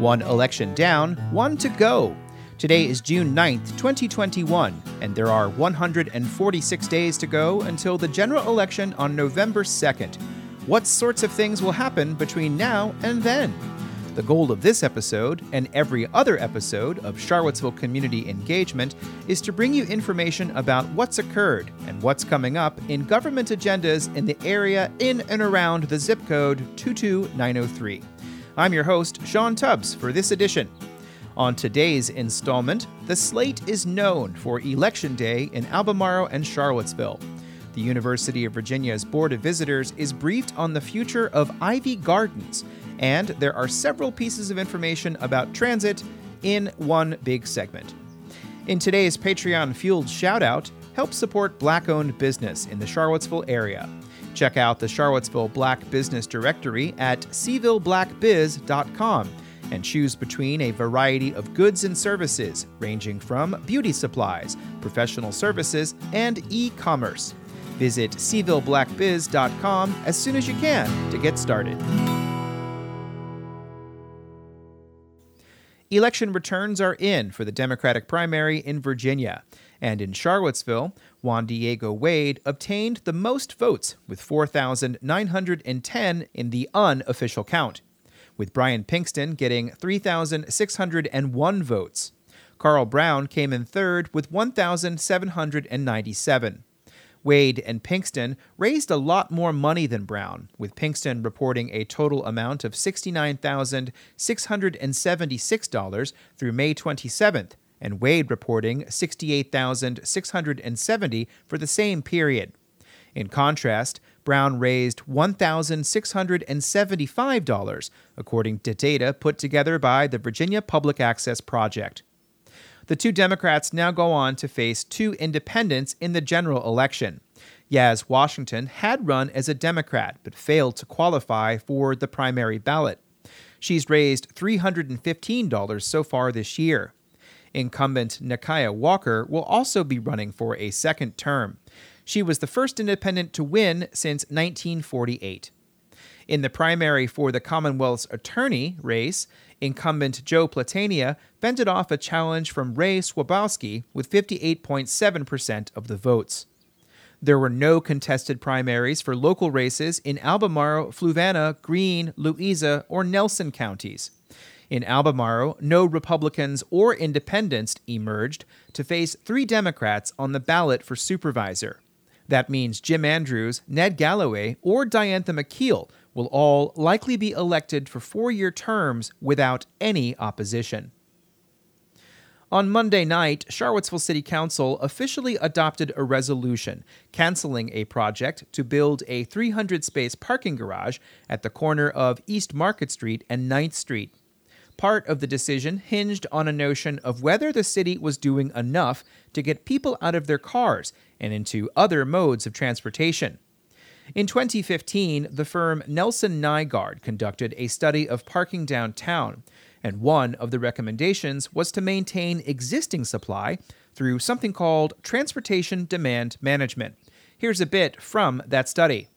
One election down, one to go. Today is June 9th, 2021, and there are 146 days to go until the general election on November 2nd. What sorts of things will happen between now and then? The goal of this episode, and every other episode of Charlottesville Community Engagement, is to bring you information about what's occurred and what's coming up in government agendas in the area in and around the zip code 22903. I'm your host, Sean Tubbs, for this edition. On today's installment, the slate is known for Election Day in Albemarle and Charlottesville. The University of Virginia's Board of Visitors is briefed on the future of Ivy Gardens and there are several pieces of information about transit in one big segment. In today's Patreon fueled shoutout, help support black owned business in the Charlottesville area. Check out the Charlottesville Black Business Directory at cvilleblackbiz.com and choose between a variety of goods and services ranging from beauty supplies, professional services, and e commerce. Visit cvilleblackbiz.com as soon as you can to get started. Election returns are in for the Democratic primary in Virginia. And in Charlottesville, Juan Diego Wade obtained the most votes with 4,910 in the unofficial count, with Brian Pinkston getting 3,601 votes. Carl Brown came in third with 1,797. Wade and Pinkston raised a lot more money than Brown, with Pinkston reporting a total amount of $69,676 through May 27th, and Wade reporting 68,670 for the same period. In contrast, Brown raised $1,675, according to data put together by the Virginia Public Access Project. The two Democrats now go on to face two independents in the general election. Yaz Washington had run as a Democrat but failed to qualify for the primary ballot. She's raised $315 so far this year. Incumbent Nikuyah Walker will also be running for a second term. She was the first independent to win since 1948. In the primary for the Commonwealth's attorney race, incumbent Joe Platania fended off a challenge from Ray Swabowski with 58.7% of the votes. There were no contested primaries for local races in Albemarle, Fluvanna, Greene, Louisa, or Nelson counties. In Albemarle, no Republicans or independents emerged to face three Democrats on the ballot for supervisor. That means Jim Andrews, Ned Gallaway, or Diantha McKeel will all likely be elected for four year terms without any opposition. On Monday night, Charlottesville City Council officially adopted a resolution canceling a project to build a 300 space parking garage at the corner of East Market Street and 9th Street. Part of the decision hinged on a notion of whether the city was doing enough to get people out of their cars and into other modes of transportation. In 2015, the firm Nelson Nygaard conducted a study of parking downtown, and one of the recommendations was to maintain existing supply through something called Transportation Demand Management. Here's a bit from that study.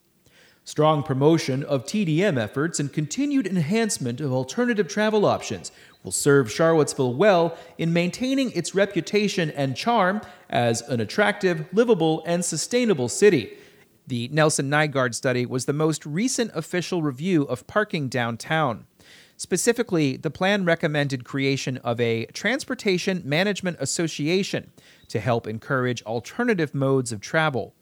Strong promotion of TDM efforts and continued enhancement of alternative travel options will serve Charlottesville well in maintaining its reputation and charm as an attractive, livable, and sustainable city the Nelson Nygaard study was the most recent official review of parking downtown. Specifically, the plan recommended creation of a Transportation Management Association to help encourage alternative modes of travel.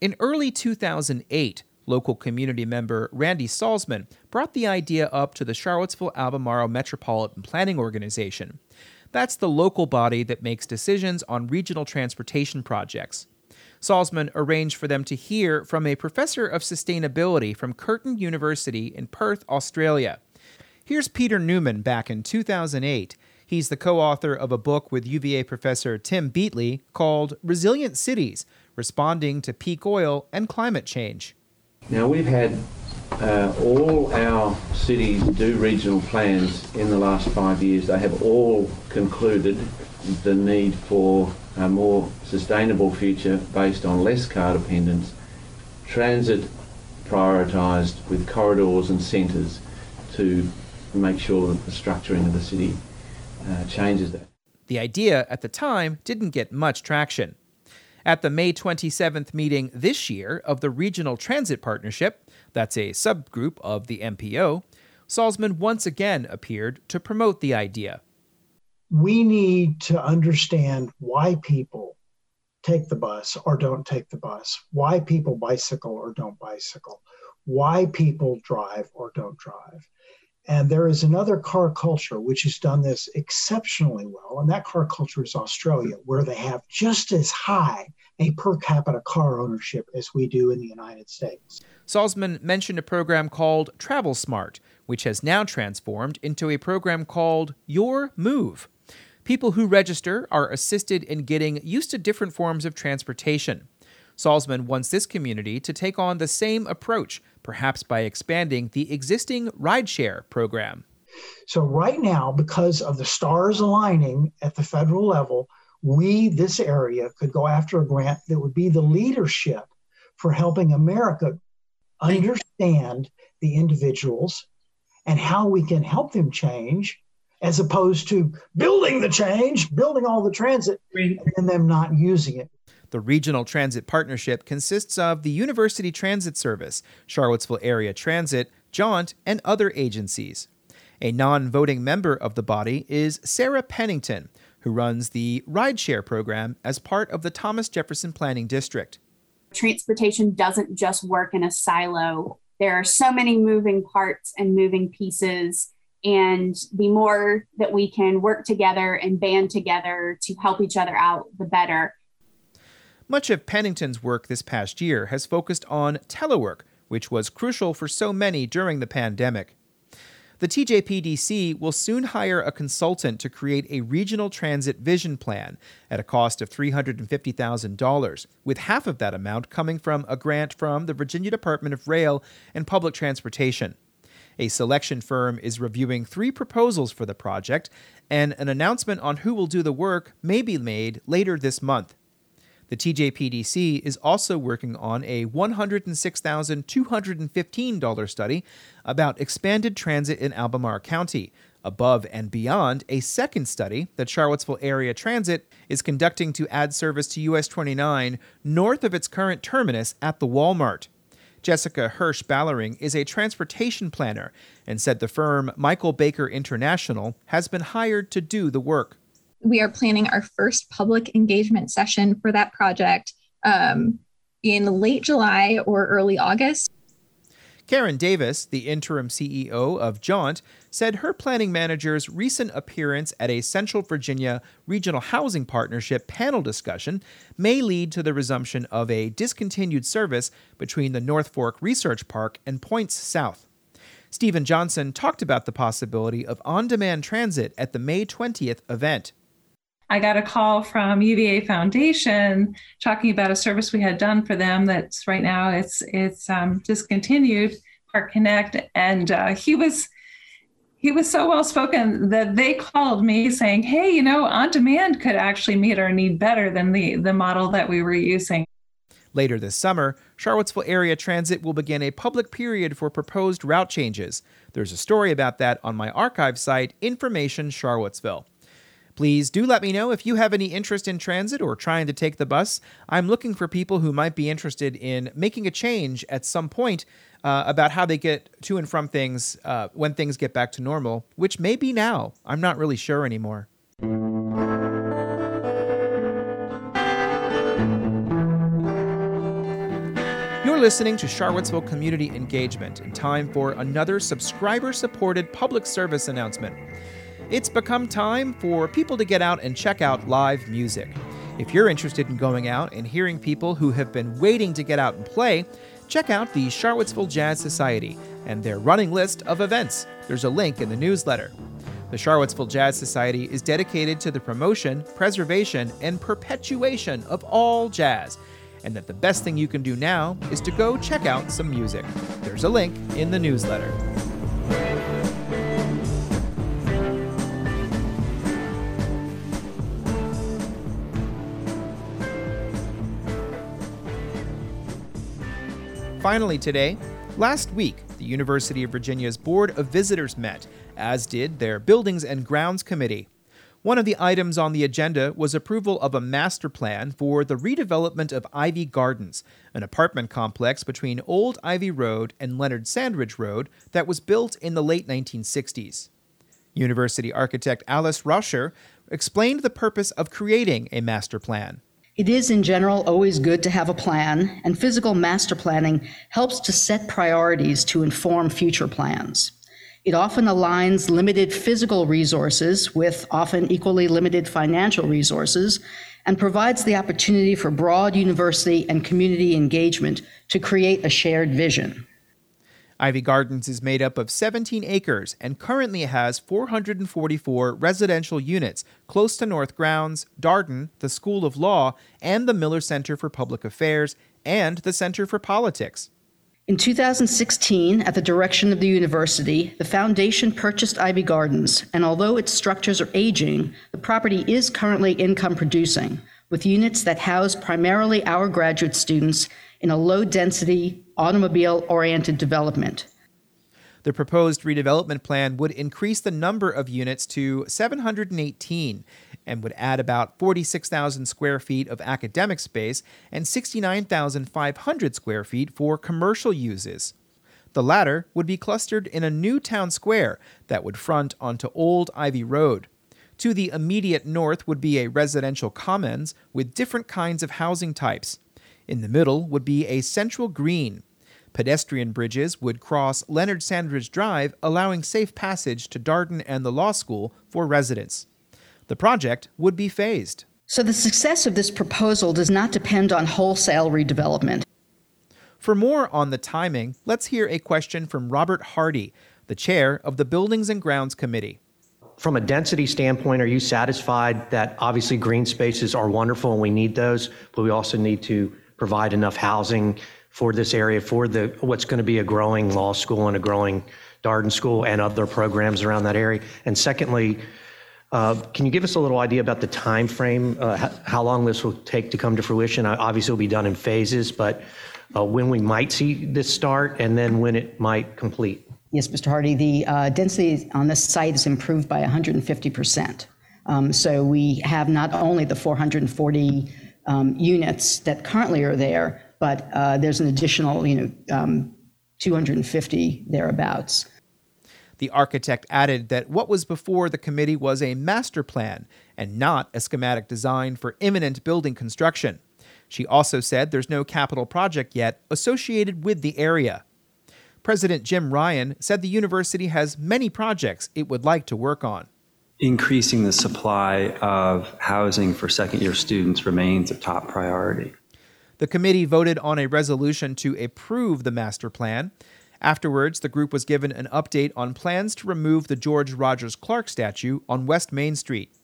In early 2008, local community member Randy Salzman brought the idea up to the Charlottesville Albemarle Metropolitan Planning Organization. That's the local body that makes decisions on regional transportation projects. Salzman arranged for them to hear from a professor of sustainability from Curtin University in Perth, Australia. Here's Peter Newman back in 2008. He's the co author of a book with UVA professor Tim Beatley called Resilient Cities Responding to Peak Oil and Climate Change. Now, we've had uh, all our cities do regional plans in the last five years. They have all concluded the need for a more sustainable future based on less car dependence, transit prioritised with corridors and centres to make sure that the structuring of the city uh, changes that. The idea at the time didn't get much traction. At the May 27th meeting this year of the Regional Transit Partnership, that's a subgroup of the MPO, Salzman once again appeared to promote the idea. We need to understand why people take the bus or don't take the bus, why people bicycle or don't bicycle, why people drive or don't drive. And there is another car culture which has done this exceptionally well, and that car culture is Australia, where they have just as high a per capita car ownership as we do in the United States. Salzman mentioned a program called Travel Smart, which has now transformed into a program called Your Move. People who register are assisted in getting used to different forms of transportation. Salzman wants this community to take on the same approach, perhaps by expanding the existing rideshare program. So, right now, because of the stars aligning at the federal level, we, this area, could go after a grant that would be the leadership for helping America understand the individuals and how we can help them change as opposed to building the change, building all the transit, and them not using it. The Regional Transit Partnership consists of the University Transit Service, Charlottesville Area Transit, Jaunt, and other agencies. A non voting member of the body is Sarah Pennington, who runs the rideshare program as part of the Thomas Jefferson Planning District. Transportation doesn't just work in a silo. There are so many moving parts and moving pieces. And the more that we can work together and band together to help each other out, the better. Much of Pennington's work this past year has focused on telework, which was crucial for so many during the pandemic. The TJPDC will soon hire a consultant to create a regional transit vision plan at a cost of $350,000, with half of that amount coming from a grant from the Virginia Department of Rail and Public Transportation. A selection firm is reviewing three proposals for the project, and an announcement on who will do the work may be made later this month. The TJPDC is also working on a $106,215 study about expanded transit in Albemarle County, above and beyond a second study that Charlottesville Area Transit is conducting to add service to US 29 north of its current terminus at the Walmart. Jessica Hersh Ballering is a transportation planner and said the firm Michael Baker International has been hired to do the work we are planning our first public engagement session for that project um, in late July or early August. Karen Davis, the interim CEO of Jaunt, said her planning manager's recent appearance at a Central Virginia Regional Housing Partnership panel discussion may lead to the resumption of a discontinued service between the North Fork Research Park and Points South. Stephen Johnson talked about the possibility of on demand transit at the May 20th event. I got a call from UVA Foundation talking about a service we had done for them. That's right now it's it's um, discontinued, Park Connect, and uh, he was he was so well spoken that they called me saying, "Hey, you know, on demand could actually meet our need better than the the model that we were using." Later this summer, Charlottesville Area Transit will begin a public period for proposed route changes. There's a story about that on my archive site, Information Charlottesville. Please do let me know if you have any interest in transit or trying to take the bus. I'm looking for people who might be interested in making a change at some point uh, about how they get to and from things uh, when things get back to normal, which may be now. I'm not really sure anymore. You're listening to Charlottesville Community Engagement in time for another subscriber supported public service announcement it's become time for people to get out and check out live music. If you're interested in going out and hearing people who have been waiting to get out and play, check out the Charlottesville Jazz Society and their running list of events. There's a link in the newsletter. The Charlottesville Jazz Society is dedicated to the promotion, preservation, and perpetuation of all jazz, and that the best thing you can do now is to go check out some music. There's a link in the newsletter. Finally, today, Last week, the University of Virginia's Board of Visitors met, as did their Buildings and Grounds Committee. One of the items on the agenda was approval of a master plan for the redevelopment of Ivy Gardens, an apartment complex between Old Ivy Road and Leonard Sandridge Road that was built in the late 1960s. University architect Alice Raucher explained the purpose of creating a master plan. It is, in general, always good to have a plan, and physical master planning helps to set priorities to inform future plans. It often aligns limited physical resources with often equally limited financial resources and provides the opportunity for broad university and community engagement to create a shared vision. Ivy Gardens is made up of 17 acres and currently has 444 residential units close to North Grounds, Darden, the School of Law, and the Miller Center for Public Affairs, and the Center for Politics. In 2016, at the direction of the university, the foundation purchased Ivy Gardens, and although its structures are aging, the property is currently income producing, with units that house primarily our graduate students in a low density, automobile oriented development. The proposed redevelopment plan would increase the number of units to 718 and would add about 46,000 square feet of academic space and 69,500 square feet for commercial uses. The latter would be clustered in a new town square that would front onto Old Ivy Road. To the immediate north would be a residential commons with different kinds of housing types. In the middle would be a central green. Pedestrian bridges would cross Leonard Sandridge Drive, allowing safe passage to Darden and the law school for residents. The project would be phased. So the success of this proposal does not depend on wholesale redevelopment. For more on the timing, let's hear a question from Robert Hardie, the chair of the Buildings and Grounds Committee. From a density standpoint, are you satisfied that obviously green spaces are wonderful and we need those, but we also need to provide enough housing for this area for the what's going to be a growing law school and a growing Darden School and other programs around that area? And secondly, uh, can you give us a little idea about the time frame, uh, how long this will take to come to fruition? Obviously, it'll be done in phases, but uh, when we might see this start and then when it might complete? Yes, Mr. Hardie, the uh, density on this site is improved by 150%. Um, so we have not only the 440 um, units that currently are there, but uh, there's an additional, you know, um, 250 thereabouts. The architect added that what was before the committee was a master plan and not a schematic design for imminent building construction. She also said there's no capital project yet associated with the area. President Jim Ryan said the university has many projects it would like to work on. Increasing the supply of housing for second year students remains a top priority. The committee voted on a resolution to approve the master plan. Afterwards, the group was given an update on plans to remove the George Rogers Clark statue on West Main Street.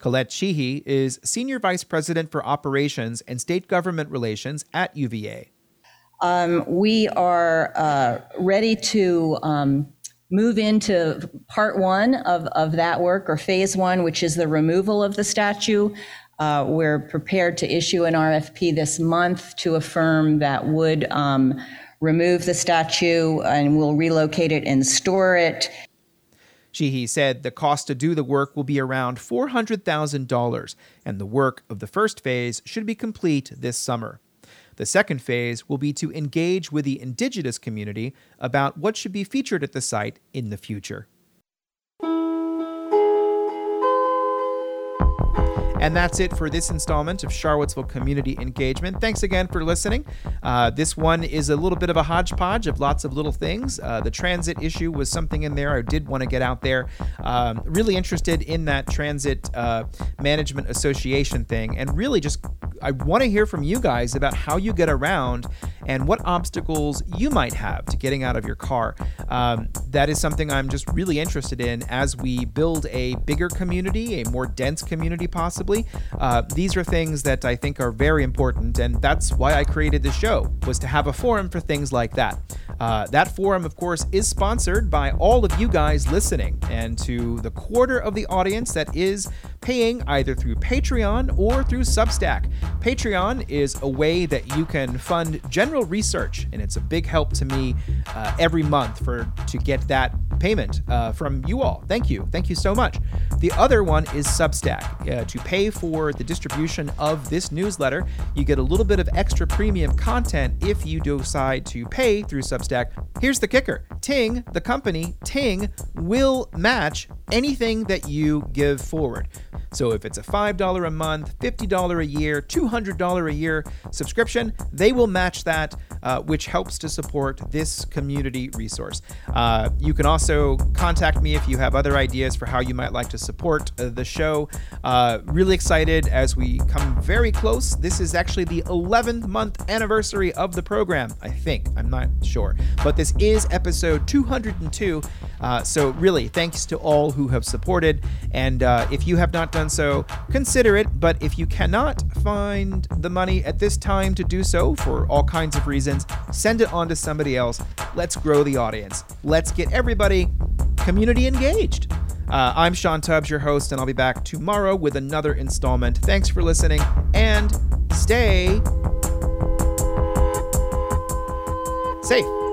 Colette Sheehy is Senior Vice President for Operations and State Government Relations at UVA. Um, we are uh, ready to um, move into part one of, of that work, or phase one, which is the removal of the statue. Uh, we're prepared to issue an RFP this month to a firm that would um, remove the statue and we'll relocate it and store it. Sheehy said the cost to do the work will be around $400,000, and the work of the first phase should be complete this summer. The second phase will be to engage with the indigenous community about what should be featured at the site in the future. And that's it for this installment of Charlottesville Community Engagement. Thanks again for listening. Uh, this one is a little bit of a hodgepodge of lots of little things. Uh, the transit issue was something in there I did want to get out there. Um, really interested in that Transit uh, Management Association thing, and really just I want to hear from you guys about how you get around and what obstacles you might have to getting out of your car. Um, that is something I'm just really interested in as we build a bigger community, a more dense community, possibly. Uh, these are things that I think are very important, and that's why I created this show was to have a forum for things like that. Uh, that forum, of course, is sponsored by all of you guys listening, and to the quarter of the audience that is paying either through Patreon or through Substack. Patreon is a way that you can fund general research, and it's a big help to me uh, every month for to get that payment uh, from you all. Thank you, thank you so much. The other one is Substack. Uh, to pay for the distribution of this newsletter, you get a little bit of extra premium content if you decide to pay through Substack. Here's the kicker: Ting, the company Ting, will match anything that you give forward. So if it's a $5 a month, $50 a year, $200 a year subscription, they will match that, uh, which helps to support this community resource. Uh, you can also contact me if you have other ideas for how you might like to support uh, the show. Uh, really excited as we come very close. This is actually the 11th month anniversary of the program, I think. I'm not sure. But this is episode 202. Uh, so, really, thanks to all who have supported. And if you have not done so, consider it. But if you cannot find the money at this time to do so for all kinds of reasons, send it on to somebody else. Let's grow the audience. Let's get everybody community engaged. Uh, I'm Sean Tubbs, your host, and I'll be back tomorrow with another installment. Thanks for listening and stay safe.